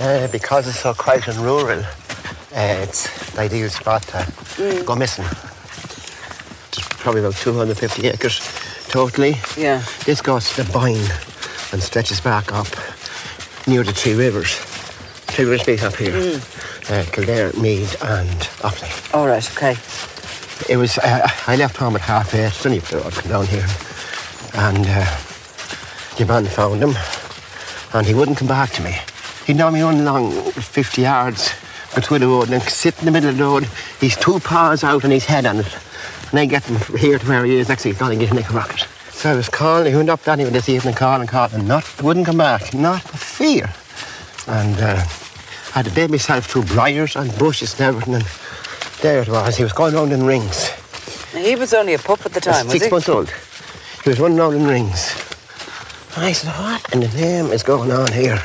Uh, because it's so quiet and rural, uh, it's the ideal spot to Mm. go missing. There's probably about 250 acres totally. Yeah. This goes to the Boyne and stretches back up near the Three Rivers. Three Rivers meet up here. Mm. Uh, Kildare, Meath and Offaly. All right, okay. It was, uh, I left home at half eight, sunny the road come down here. And uh, the man found him and he wouldn't come back to me. He'd know me run along 50 yards between the road and then sit in the middle of the road, he's two paws out and his head on it. And I get him from here to where he is, next thing he's gone and get him like a rocket. So I was calling, he went up anyway this evening, and calling, and calling, not, wouldn't come back, not a fear. And uh, I had to bait myself through briars and bushes and everything, and there it was. He was going round in rings. He was only a pup at the time, was Six he? months old. He was running round in rings. And I said, what in the name is going on here?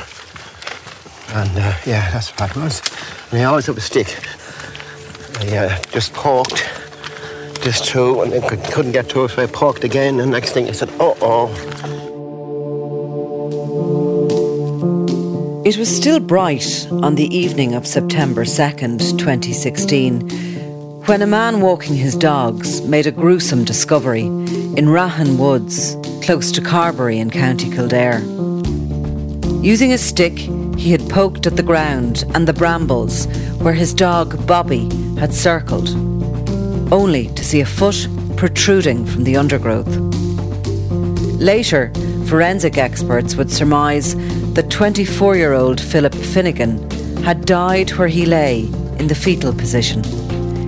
And uh, yeah, that's what it was. And he always had a stick. I uh, just poked this through and could, couldn't get through, so I poked again. And next thing I said, uh oh. It was still bright on the evening of September 2nd, 2016, when a man walking his dogs made a gruesome discovery in Rahan Woods, close to Carbury in County Kildare. Using a stick, poked at the ground and the brambles where his dog Bobby had circled, only to see a foot protruding from the undergrowth. Later, forensic experts would surmise that 24 year old Philip Finnegan had died where he lay in the fetal position,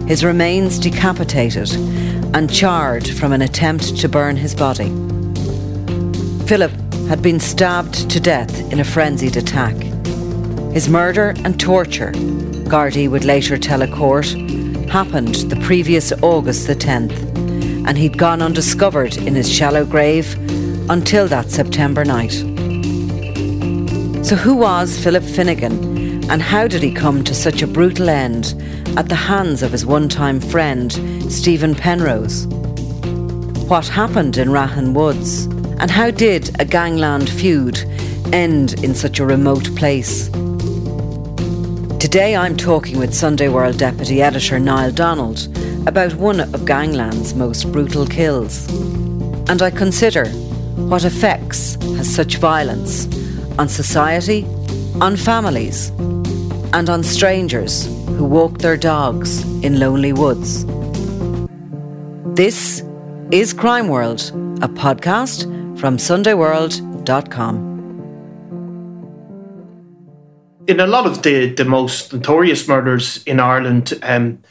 his remains decapitated and charred from an attempt to burn his body. Philip had been stabbed to death in a frenzied attack. His murder and torture, Gardaí would later tell a court, happened the previous August the 10th, and he'd gone undiscovered in his shallow grave until that September night. So, who was Philip Finnegan, and how did he come to such a brutal end at the hands of his one time friend, Stephen Penrose? What happened in Rahan Woods, and how did a gangland feud end in such a remote place? Today I'm talking with Sunday World Deputy Editor Niall Donald about one of Gangland's most brutal kills. And I consider what effects has such violence on society, on families, and on strangers who walk their dogs in lonely woods. This is Crime World, a podcast from SundayWorld.com. in a lot of the, the most notorious murders in Ireland, um,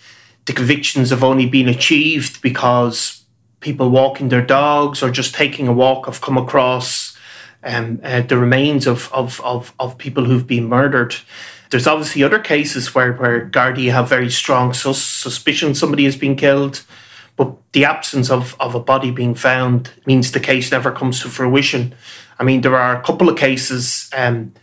the convictions have only been achieved because people walking their dogs or just taking a walk have come across um, uh, the remains of, of, of, of people who've been murdered. There's obviously other cases where, where Gardaí have very strong sus- suspicion somebody has been killed, but the absence of, of a body being found means the case never comes to fruition. I mean, there are a couple of cases. Um,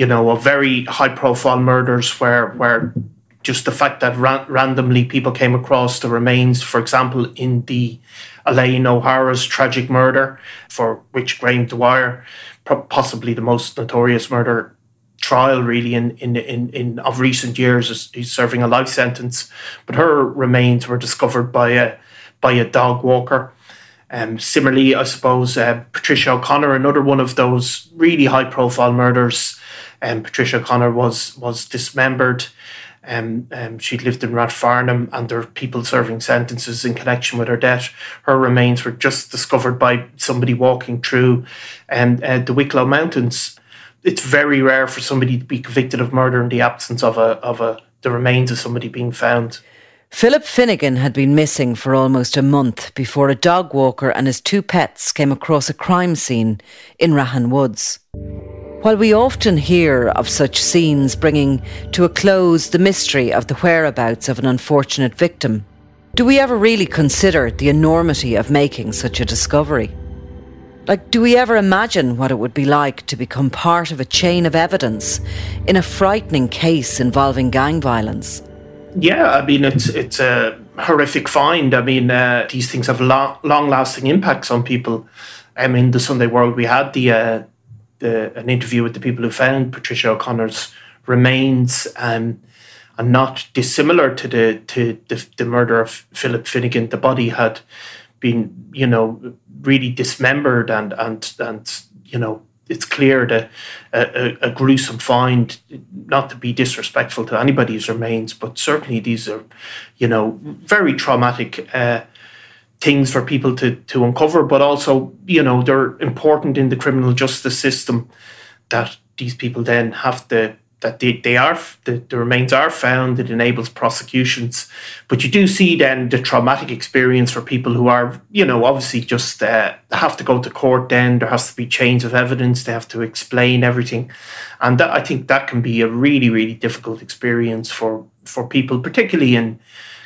you know, of very high profile murders where where just the fact that ran- randomly people came across the remains, for example, in the Elaine O'Hara's tragic murder, for which Graham Dwyer, possibly the most notorious murder trial really in in in, in of recent years, is he's serving a life sentence, but her remains were discovered by a by a dog walker. Um, similarly, I suppose uh, Patricia O'Connor, another one of those really high-profile murders. Um, Patricia O'Connor was was dismembered. Um, um, she'd lived in Rathfarnham, and there were people serving sentences in connection with her death. Her remains were just discovered by somebody walking through um, uh, the Wicklow Mountains. It's very rare for somebody to be convicted of murder in the absence of a of a the remains of somebody being found. Philip Finnegan had been missing for almost a month before a dog walker and his two pets came across a crime scene in Rahan Woods. While we often hear of such scenes bringing to a close the mystery of the whereabouts of an unfortunate victim, do we ever really consider the enormity of making such a discovery? Like, do we ever imagine what it would be like to become part of a chain of evidence in a frightening case involving gang violence? Yeah, I mean it's it's a horrific find. I mean uh, these things have long long lasting impacts on people. I mean, the Sunday World we had the, uh, the an interview with the people who found Patricia O'Connor's remains um, and not dissimilar to the to the, the murder of Philip Finnegan. The body had been, you know, really dismembered and and and you know it's clear that a, a, gruesome find, not to be disrespectful to anybody's remains, but certainly these are, you know, very traumatic uh, things for people to, to uncover, but also, you know, they're important in the criminal justice system that these people then have to that they, they are the, the remains are found it enables prosecutions. But you do see then the traumatic experience for people who are you know obviously just uh, have to go to court then there has to be chains of evidence they have to explain everything. And that, i think that can be a really really difficult experience for for people particularly in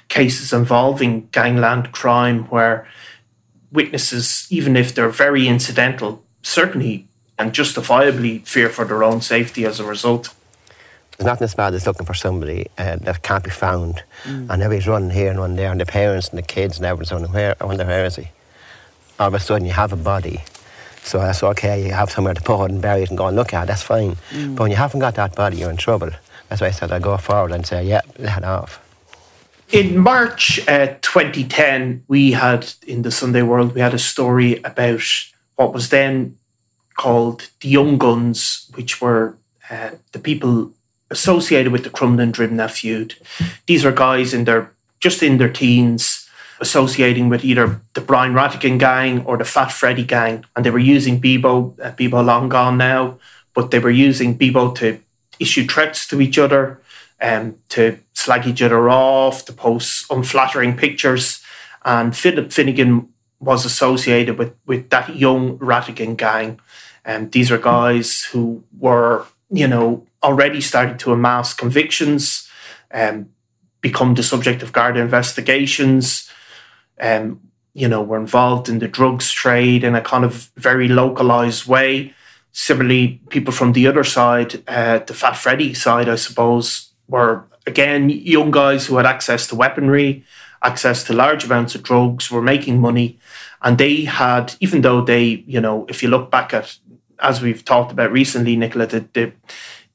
cases involving gangland crime where witnesses even if they're very incidental certainly and justifiably fear for their own safety as a result there's nothing as bad as looking for somebody uh, that can't be found, mm. and everybody's running here and running there, and the parents and the kids and everyone's running where, I wonder where is he? All of a sudden, you have a body, so that's okay. You have somewhere to put it and bury it and go and look at. it, That's fine. Mm. But when you haven't got that body, you're in trouble. That's why I said I go forward and say, yeah, let off. In March uh, 2010, we had in the Sunday World we had a story about what was then called the Young Guns, which were uh, the people associated with the Crumlin Drimnagh feud. These are guys in their just in their teens, associating with either the Brian Rattigan gang or the Fat Freddy gang, and they were using Bebo. Uh, Bebo long gone now, but they were using Bebo to issue threats to each other, and um, to slag each other off, to post unflattering pictures. And Philip Finnegan was associated with with that young Rattigan gang. And um, these are guys who were, you know, already starting to amass convictions, um, become the subject of Garda investigations. Um, you know, were involved in the drugs trade in a kind of very localized way. Similarly, people from the other side, uh, the Fat Freddy side, I suppose, were again young guys who had access to weaponry, access to large amounts of drugs, were making money. And they had, even though they, you know, if you look back at, as we've talked about recently, Nicola, the, the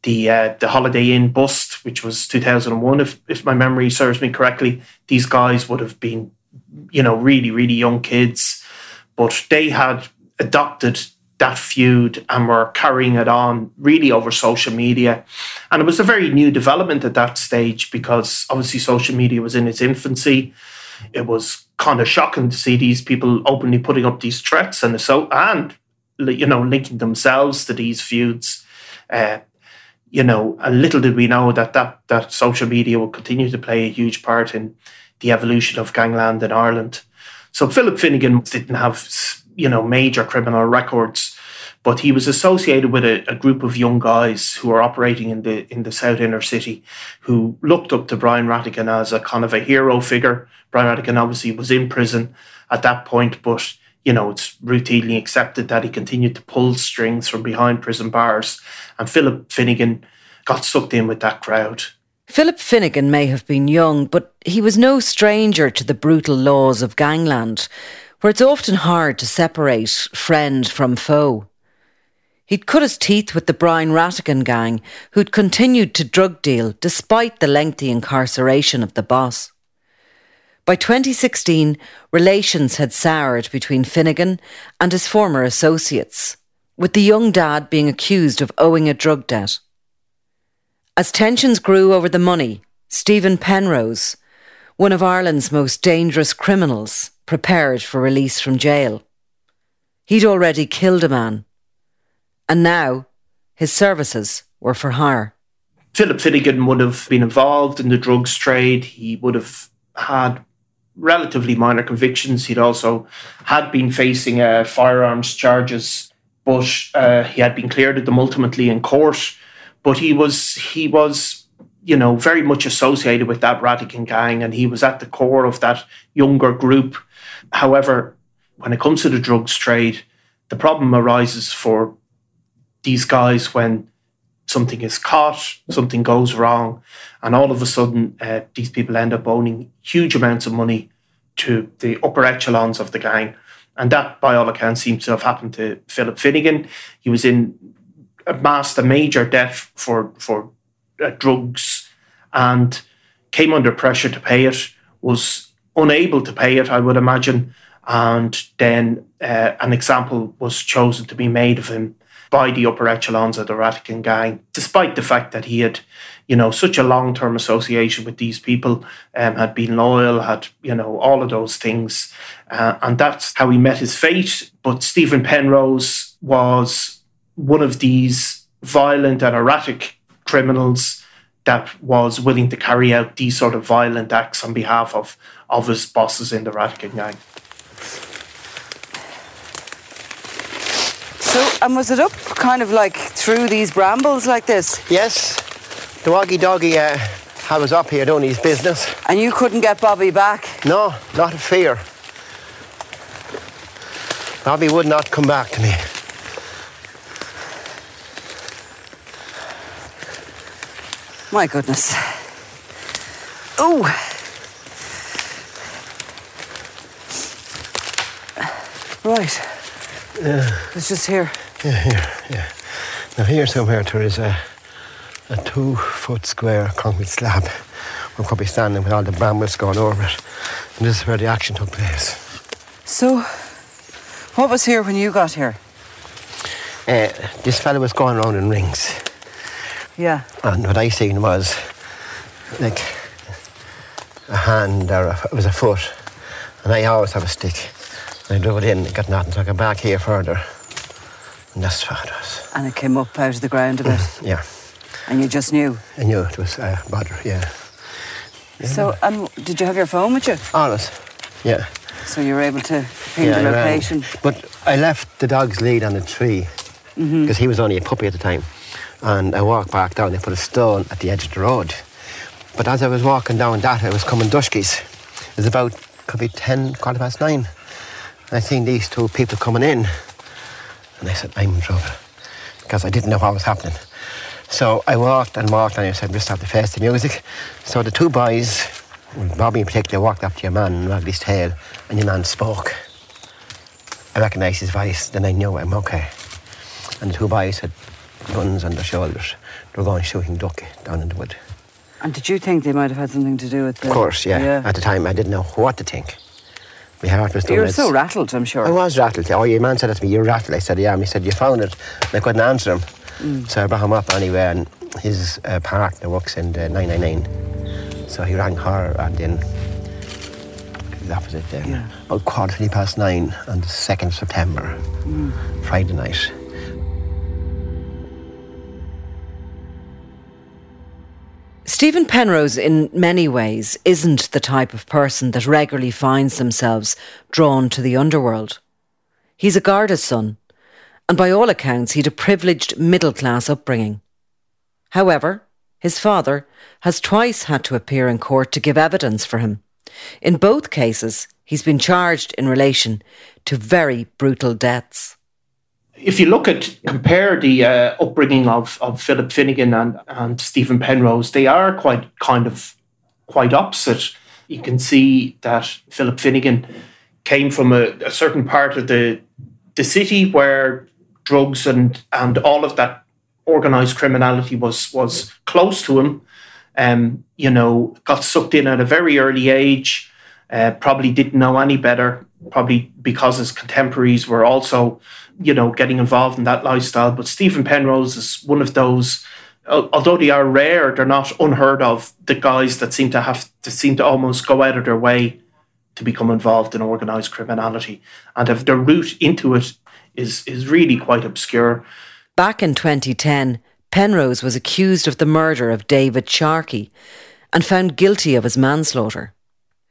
the uh, the Holiday Inn bust, which was 2001, if if my memory serves me correctly, these guys would have been, you know, really really young kids, but they had adopted that feud and were carrying it on really over social media, and it was a very new development at that stage because obviously social media was in its infancy. It was kind of shocking to see these people openly putting up these threats and so and you know linking themselves to these feuds. Uh, you know, a little did we know that, that that social media will continue to play a huge part in the evolution of gangland in Ireland. So Philip Finnegan didn't have, you know, major criminal records, but he was associated with a, a, group of young guys who were operating in the in the South Inner City, who looked up to Brian Rattigan as a kind of a hero figure. Brian Rattigan obviously was in prison at that point, but you know, it's routinely accepted that he continued to pull strings from behind prison bars. And Philip Finnegan got sucked in with that crowd. Philip Finnegan may have been young, but he was no stranger to the brutal laws of gangland, where it's often hard to separate friend from foe. He'd cut his teeth with the Brian Rattigan gang, who'd continued to drug deal despite the lengthy incarceration of the boss. By 2016, relations had soured between Finnegan and his former associates, with the young dad being accused of owing a drug debt. As tensions grew over the money, Stephen Penrose, one of Ireland's most dangerous criminals, prepared for release from jail. He'd already killed a man, and now his services were for hire. Philip Finnegan would have been involved in the drugs trade. He would have had relatively minor convictions. He'd also had been facing uh, firearms charges, but uh, he had been cleared of them ultimately in court. But he was he was you know very much associated with that Rattigan gang, and he was at the core of that younger group. However, when it comes to the drugs trade, the problem arises for these guys when something is caught, something goes wrong, and all of a sudden uh, these people end up owning huge amounts of money to the upper echelons of the gang. And that, by all accounts, seems to have happened to Philip Finnegan. He was in amassed a major debt for for uh, drugs and came under pressure to pay it, was unable to pay it, I would imagine. And then uh, an example was chosen to be made of him by the upper echelons of the Rattigan gang, despite the fact that he had, you know, such a long term association with these people, um, had been loyal, had, you know, all of those things. Uh, and that's how he met his fate. But Stephen Penrose was one of these violent and erratic criminals that was willing to carry out these sort of violent acts on behalf of, of his bosses in the Rattigan gang. So, and was it up kind of like through these brambles like this? Yes, the woggy doggy uh, I was up here doing his business. And you couldn't get Bobby back? No, not a fear. Bobby would not come back to me. My goodness. Oh. Right. Yeah. It's just here. Yeah, here, yeah. Now here somewhere there is a, a two foot square concrete slab. We're probably standing with all the brambles going over it. And this is where the action took place. So, what was here when you got here? Uh, this fella was going around in rings. Yeah. And what I seen was like a hand or a, it was a foot. And I always have a stick. And I drove it in and got nothing. So I got back here further. And that's what it was. And it came up out of the ground a bit. Mm-hmm, yeah. And you just knew. I knew it was a bother, yeah. So, um, did you have your phone with you? Always. Yeah. So you were able to ping the I ran. location. But I left the dog's lead on the tree mm-hmm. because he was only a puppy at the time. And I walked back down. They put a stone at the edge of the road. But as I was walking down that, I was coming duskies. It was about, could be 10, quarter past nine. And I seen these two people coming in. And I said, I'm in trouble. Because I didn't know what was happening. So I walked and walked and I said, just have to face the music. So the two boys, Bobby in particular, walked up to your man and wagged his tail and your man spoke. I recognised his voice, then I knew I'm okay. And the two boys had guns on their shoulders. They were going shooting duck down in the wood. And did you think they might have had something to do with the... Of course, yeah. At the time, I didn't know what to think. My heart was You were so rattled, I'm sure. I was rattled. Oh, your man said that to me, you're rattled. I said, yeah. And he said, you found it. And I couldn't answer him. So I brought him up anyway, and his uh, partner works in the 999. So he rang her, and then that was it then. Yeah. About quarter past nine on the 2nd of September, Friday night. Stephen Penrose, in many ways, isn't the type of person that regularly finds themselves drawn to the underworld. He's a Garda's son, and by all accounts, he'd a privileged middle class upbringing. However, his father has twice had to appear in court to give evidence for him. In both cases, he's been charged in relation to very brutal deaths. If you look at compare the uh, upbringing of, of Philip Finnegan and, and Stephen Penrose, they are quite kind of quite opposite. You can see that Philip Finnegan came from a, a certain part of the the city where drugs and and all of that organized criminality was was close to him. Um, you know, got sucked in at a very early age. Uh, probably didn't know any better. Probably because his contemporaries were also, you know, getting involved in that lifestyle. But Stephen Penrose is one of those. Although they are rare, they're not unheard of. The guys that seem to have to seem to almost go out of their way to become involved in organized criminality, and if their route into it is is really quite obscure. Back in 2010, Penrose was accused of the murder of David Sharkey and found guilty of his manslaughter.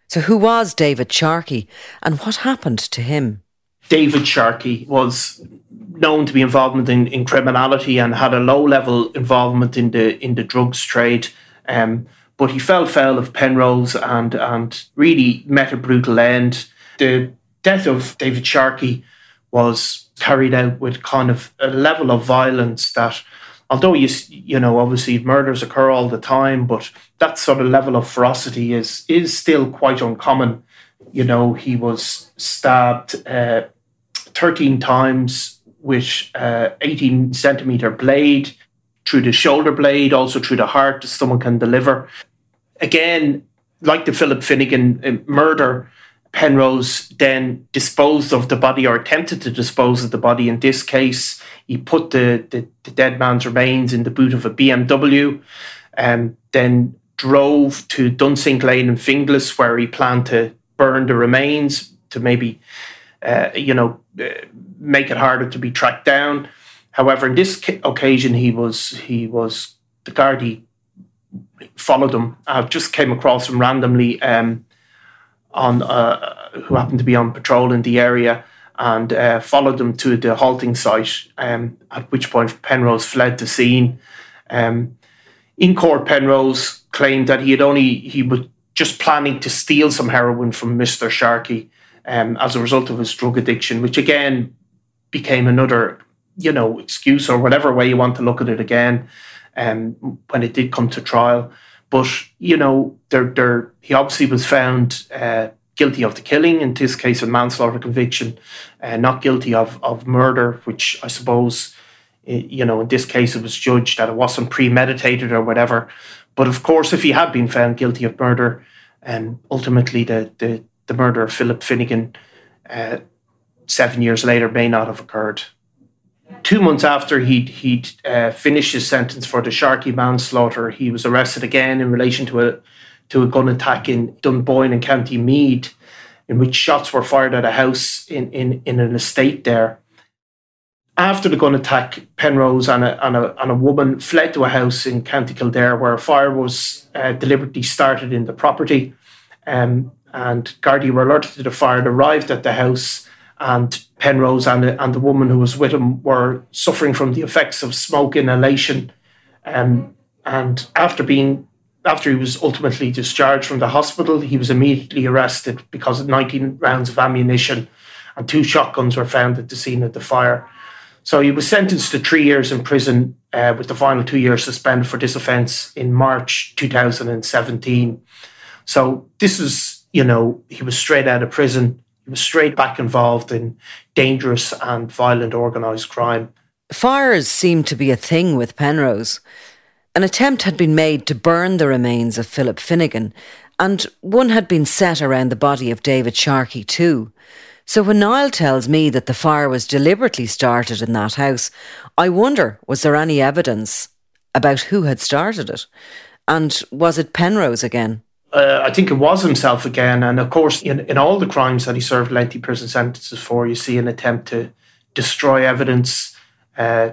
So, who was David Sharkey and what happened to him? David Sharkey was known to be involved in, in criminality and had a low level involvement in the in the drugs trade. Um, but he fell foul of Penrose and and really met a brutal end. The death of David Sharkey was carried out with kind of a level of violence that although you you know obviously murders occur all the time but that sort of level of ferocity is is still quite uncommon you know he was stabbed uh, 13 times with uh, 18 centimeter blade through the shoulder blade, also through the heart, the stomach and the liver. Again, like the Philip Finnegan uh, murder, Penrose then disposed of the body or attempted to dispose of the body. In this case, he put the, the, the dead man's remains in the boot of a BMW and then drove to Dunsink Lane in Finglas, where he planned to burn the remains to maybe, uh, you know, uh, make it harder to be tracked down. However, in this occasion, he was he was the guard he followed him. I just came across him randomly um, on uh, who happened to be on patrol in the area and uh, followed them to the halting site. Um, at which point Penrose fled the scene. Um, in court, Penrose claimed that he had only he was just planning to steal some heroin from Mister Sharkey um, as a result of his drug addiction, which again became another you know excuse or whatever way you want to look at it again. Um, when it did come to trial, but you know, he obviously was found uh, guilty of the killing, in this case, a manslaughter conviction, uh, not guilty of, of murder, which I suppose, you know, in this case, it was judged that it wasn't premeditated or whatever. But of course, if he had been found guilty of murder, and um, ultimately the, the, the murder of Philip Finnegan uh, seven years later may not have occurred. Two months after he'd, he'd uh, finished his sentence for the Sharkey manslaughter, he was arrested again in relation to a to a gun attack in Dunboyne in County Meath, in which shots were fired at a house in, in, in an estate there. After the gun attack, Penrose and a, and, a, and a woman fled to a house in County Kildare where a fire was uh, deliberately started in the property. Um, and Gardaí were alerted to the fire and arrived at the house. And Penrose and, and the woman who was with him were suffering from the effects of smoke inhalation. Um, and after being after he was ultimately discharged from the hospital, he was immediately arrested because 19 rounds of ammunition and two shotguns were found at the scene of the fire. So he was sentenced to three years in prison, uh, with the final two years suspended for this offence in March 2017. So this is, you know, he was straight out of prison. Was straight back involved in dangerous and violent organised crime. Fires seemed to be a thing with Penrose. An attempt had been made to burn the remains of Philip Finnegan, and one had been set around the body of David Sharkey too. So when Niall tells me that the fire was deliberately started in that house, I wonder was there any evidence about who had started it? And was it Penrose again? Uh, I think it was himself again. And of course, in, in all the crimes that he served lengthy prison sentences for, you see an attempt to destroy evidence, uh,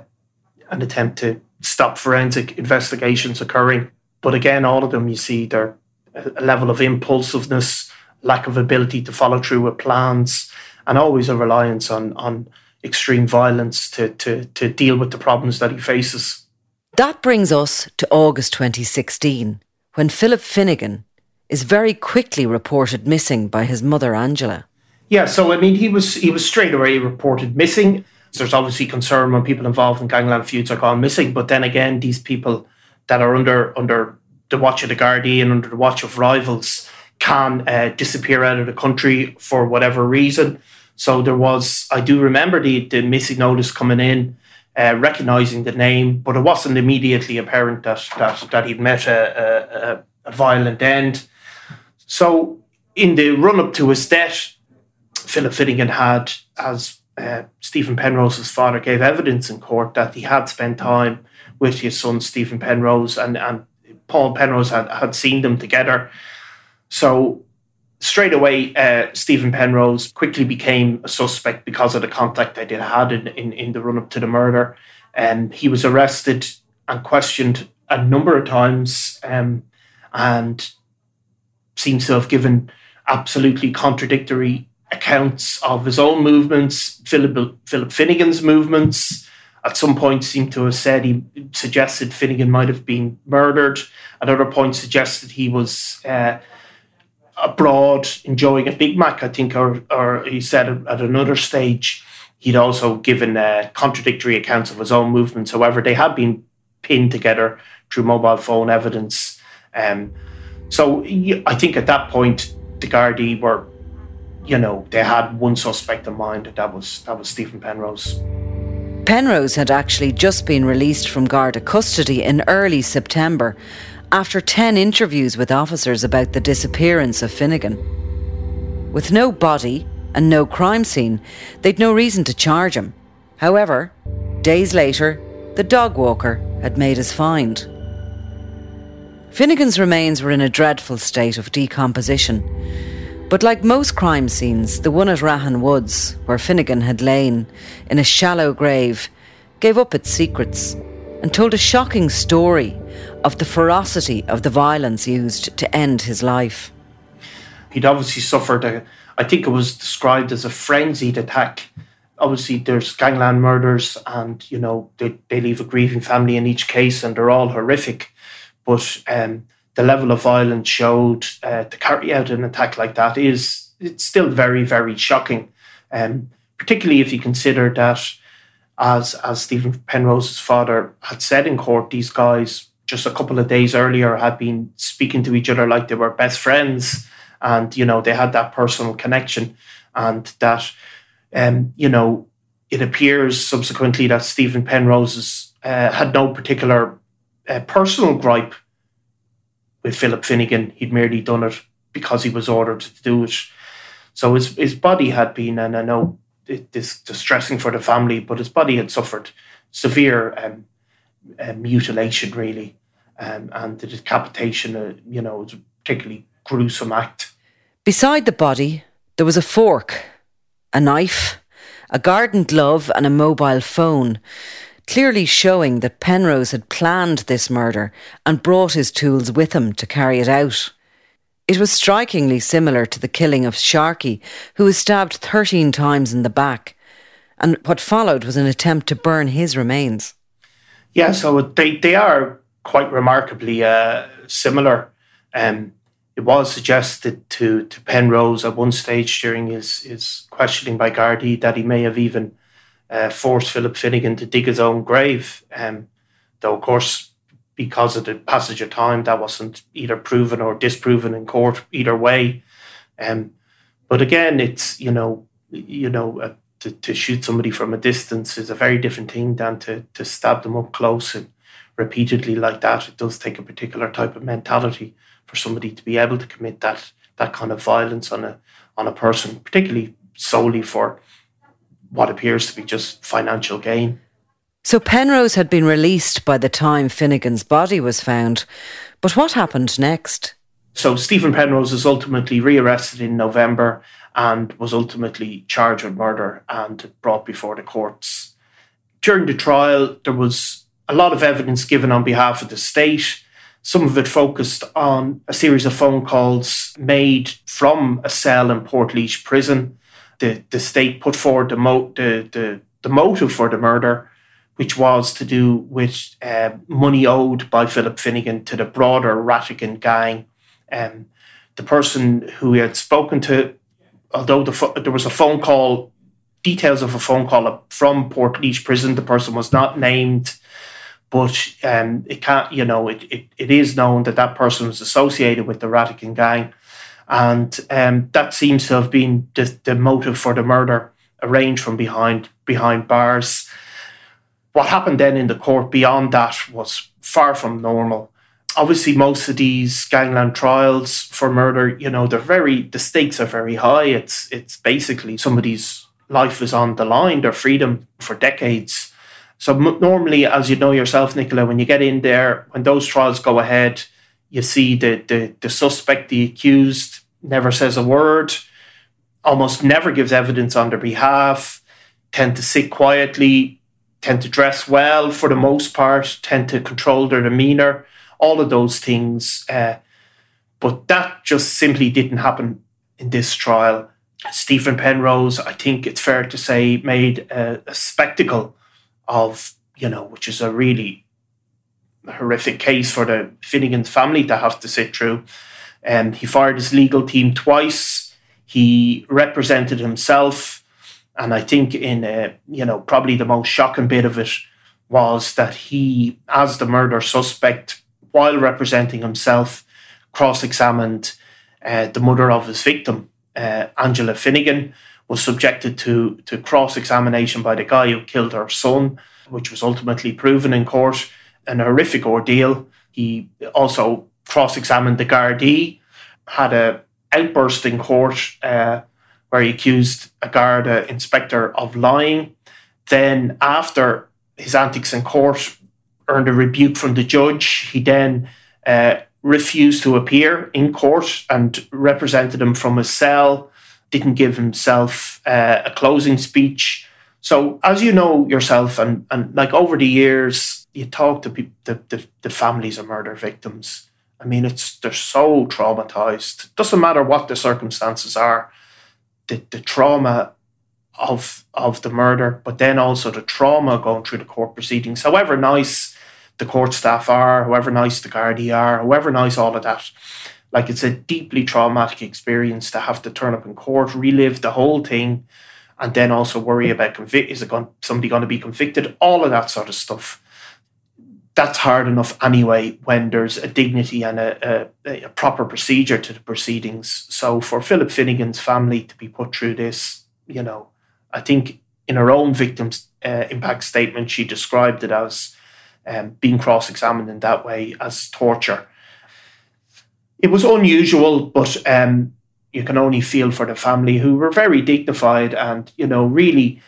an attempt to stop forensic investigations occurring. But again, all of them you see they're a level of impulsiveness, lack of ability to follow through with plans, and always a reliance on on extreme violence to to to deal with the problems that he faces. That brings us to August 2016, when Philip Finnegan is very quickly reported missing by his mother Angela. Yeah, so I mean he was he was straight away reported missing there's obviously concern when people involved in gangland feuds are gone missing. But then again, these people that are under under the watch of the Gardaí and under the watch of rivals can uh, disappear out of the country for whatever reason. So there was, I do remember the, the missing notice coming in, uh, recognizing the name, but it wasn't immediately apparent that that, that he'd met a, a, a violent end. So in the run up to his death, Philip Finnegan had, as uh, Stephen Penrose's father gave evidence in court that he had spent time with his son Stephen Penrose and, and Paul Penrose had, had seen them together. So straight away, uh, Stephen Penrose quickly became a suspect because of the contact that he had in, in, in the run up to the murder. And he was arrested and questioned a number of times um, and seems to have given absolutely contradictory accounts of his own movements, Philip, Philip Finnegan's movements. At some point, seemed to have said he suggested Finnegan might have been murdered. At other points, suggested he was uh, abroad enjoying a Big Mac. I think, or, or he said at another stage he'd also given uh, contradictory accounts of his own movements. However, they had been pinned together through mobile phone evidence. Um, so I think at that point, the Gardaí were you know, they had one suspect in mind. That was that was Stephen Penrose. Penrose had actually just been released from Garda custody in early September after 10 interviews with officers about the disappearance of Finnegan. With no body and no crime scene, they'd no reason to charge him. However, days later, the dog walker had made his find. Finnegan's remains were in a dreadful state of decomposition. But like most crime scenes, the one at Rahan Woods, where Finnegan had lain in a shallow grave, gave up its secrets and told a shocking story of the ferocity of the violence used to end his life. He'd obviously suffered a, I think it was described as a frenzied attack. Obviously, there's gangland murders, and you know they, they leave a grieving family in each case, and they're all horrific. But um, the level of violence showed uh, to carry out an attack like that is it's still very very shocking, um, particularly if you consider that as as Stephen Penrose's father had said in court, these guys just a couple of days earlier had been speaking to each other like they were best friends, and you know they had that personal connection, and that um, you know it appears subsequently that Stephen Penrose's uh, had no particular uh, personal gripe with Philip Finnegan. He'd merely done it because he was ordered to do it. So his his body had been, and I know it is distressing for the family, but his body had suffered severe um, uh, mutilation, really, um, and the decapitation. Uh, you know, was a particularly gruesome act. Beside the body, there was a fork, a knife, a garden glove, and a mobile phone clearly showing that Penrose had planned this murder and brought his tools with him to carry it out. It was strikingly similar to the killing of Sharkey, who was stabbed 13 times in the back, and what followed was an attempt to burn his remains. Yeah, so they, they are quite remarkably uh, similar. Um, it was suggested to, to Penrose at one stage during his, his questioning by Gardaí that he may have even uh, Philip Finnegan to dig his own grave. Um, though, of course, because of the passage of time, that wasn't either proven or disproven in court either way. Um, but again, it's you know, you know, uh, to, to shoot somebody from a distance is a very different thing than to to stab them up close and repeatedly like that. It does take a particular type of mentality for somebody to be able to commit that that kind of violence on a on a person, particularly solely for what appears to be just financial gain. So Penrose had been released by the time Finnegan's body was found. But what happened next? So Stephen Penrose was ultimately rearrested in November and was ultimately charged with murder and brought before the courts. During the trial, there was a lot of evidence given on behalf of the state. Some of it focused on a series of phone calls made from a cell in Portlaoise prison the, the state put forward the, mo- the, the, the motive for the murder, which was to do with uh, money owed by Philip Finnegan to the broader Rattigan gang. Um, the person who he had spoken to, although the fo- there was a phone call, details of a phone call from Portlaoise prison, the person was not named, but um, it can't, you know, it, it, it is known that that person was associated with the Rattigan gang and um, that seems to have been the, the motive for the murder, arranged from behind behind bars. What happened then in the court beyond that was far from normal. Obviously, most of these gangland trials for murder, you know, they're very the stakes are very high. It's it's basically somebody's life is on the line, their freedom for decades. So m- normally, as you know yourself, Nicola, when you get in there, when those trials go ahead, you see the, the, the suspect, the accused, never says a word, almost never gives evidence on their behalf, tend to sit quietly, tend to dress well for the most part, tend to control their demeanor, all of those things. Uh, but that just simply didn't happen in this trial. Stephen Penrose, I think it's fair to say, made a, a spectacle of, you know, which is a really horrific case for the Finnegan's family to have to sit through. And um, he fired his legal team twice. He represented himself, and I think in a, you know probably the most shocking bit of it was that he, as the murder suspect, while representing himself, cross-examined uh, the mother of his victim, uh, Angela Finnegan, was subjected to, to cross examination by the guy who killed her son, which was ultimately proven in court. An horrific ordeal. He also cross examined the Gardaí, had a outburst in court uh, where he accused a Garda inspector of lying. Then, after his antics in court, earned a rebuke from the judge. He then uh, refused to appear in court and represented him from his cell didn't give himself uh, a closing speech. So, as you know yourself, and, and like over the years, you talk to people, the, the, the families of murder victims. I mean, it's they're so traumatized. Doesn't matter what the circumstances are, the, the trauma of of the murder, but then also the trauma going through the court proceedings. However nice the court staff are, however nice the Gardaí are, however nice all of that, like it's a deeply traumatic experience to have to turn up in court, relive the whole thing, and then also worry about convict is it going, somebody going to be convicted? All of that sort of stuff. That's hard enough anyway when there's a dignity and a, a, a proper procedure to the proceedings. So for Philip Finnegan's family to be put through this, you know, I think in her own victim's uh, impact statement, she described it as um, being cross examined in that way as torture it was unusual, but um, you can only feel for the family who were very dignified and, you know, really.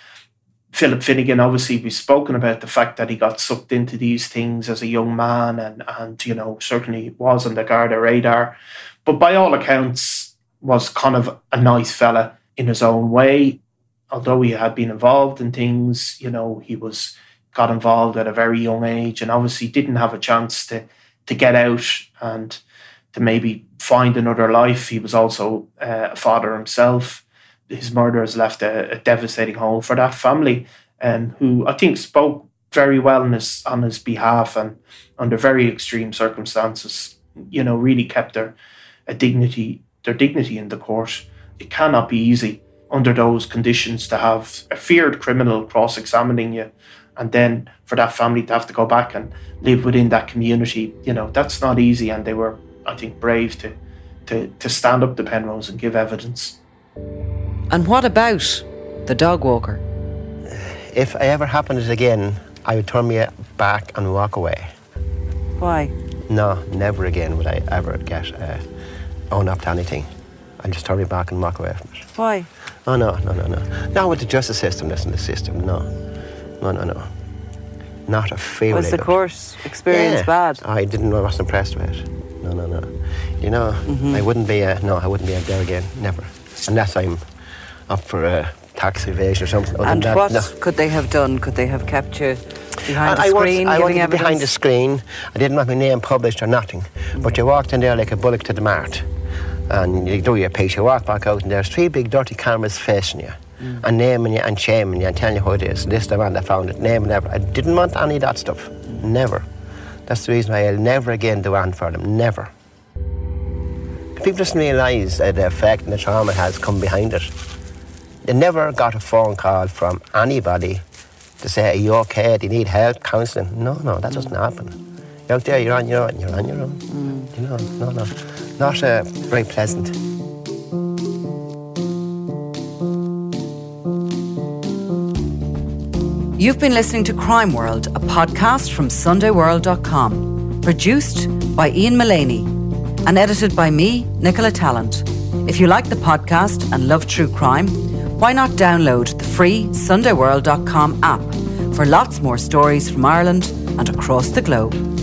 Philip Finnegan, obviously, we've spoken about the fact that he got sucked into these things as a young man and, and you know, certainly was on the Garda radar. But by all accounts, was kind of a nice fella in his own way. Although he had been involved in things, you know, he was got involved at a very young age and obviously didn't have a chance to to get out and to maybe find another life. He was also uh, a father himself. His murder has left a, a devastating hole for that family, um, who I think spoke very well on his on his behalf and under very extreme circumstances. You know, really kept their a dignity their dignity in the court. It cannot be easy under those conditions to have a feared criminal cross examining you and then for that family to have to go back and live within that community, you know, that's not easy. And they were I think, brave to, to, to stand up to Penrose and give evidence. And what about the dog walker? If it ever happened again, I would turn me back and walk away. Why? No, never again would I ever get uh, own up to anything. I'd just turn me back and walk away from it. Why? Oh, no, no, no, no. Not with the justice system, listen, the system, no. No, no, no. Not a feeling. Was the course experience yeah. bad? I didn't, I wasn't impressed with it no, no, no. You know, mm-hmm. I wouldn't be, uh, no, I wouldn't be out there again, never. Unless I'm up for a tax evasion or something. and that, what no. could they have done? Could they have kept you behind I, the screen, I giving I behind the screen. I didn't want my name published or nothing. Mm-hmm. But you walked in there like a bullock to the mart. And you do your piece, you walk back out, and there's three big dirty cameras facing you. Mm. And naming you and shaming you and telling you who it is. This is the man that found it, name and everything. I didn't want any of that stuff. Never. That's the reason why I'll never again do one for them. Never people just realise uh, the effect and the trauma has come behind it. They never got a phone call from anybody to say, Are you okay? Do you need help, counselling? No, no, that doesn't happen. You're out there, you're on your own, you're on your own. Mm. You know, no, no. Not uh, very pleasant. You've been listening to Crime World, a podcast from SundayWorld.com, produced by Ian Mullaney and edited by me, Nicola Tallant. If you like the podcast and love true crime, why not download the free SundayWorld.com app for lots more stories from Ireland and across the globe.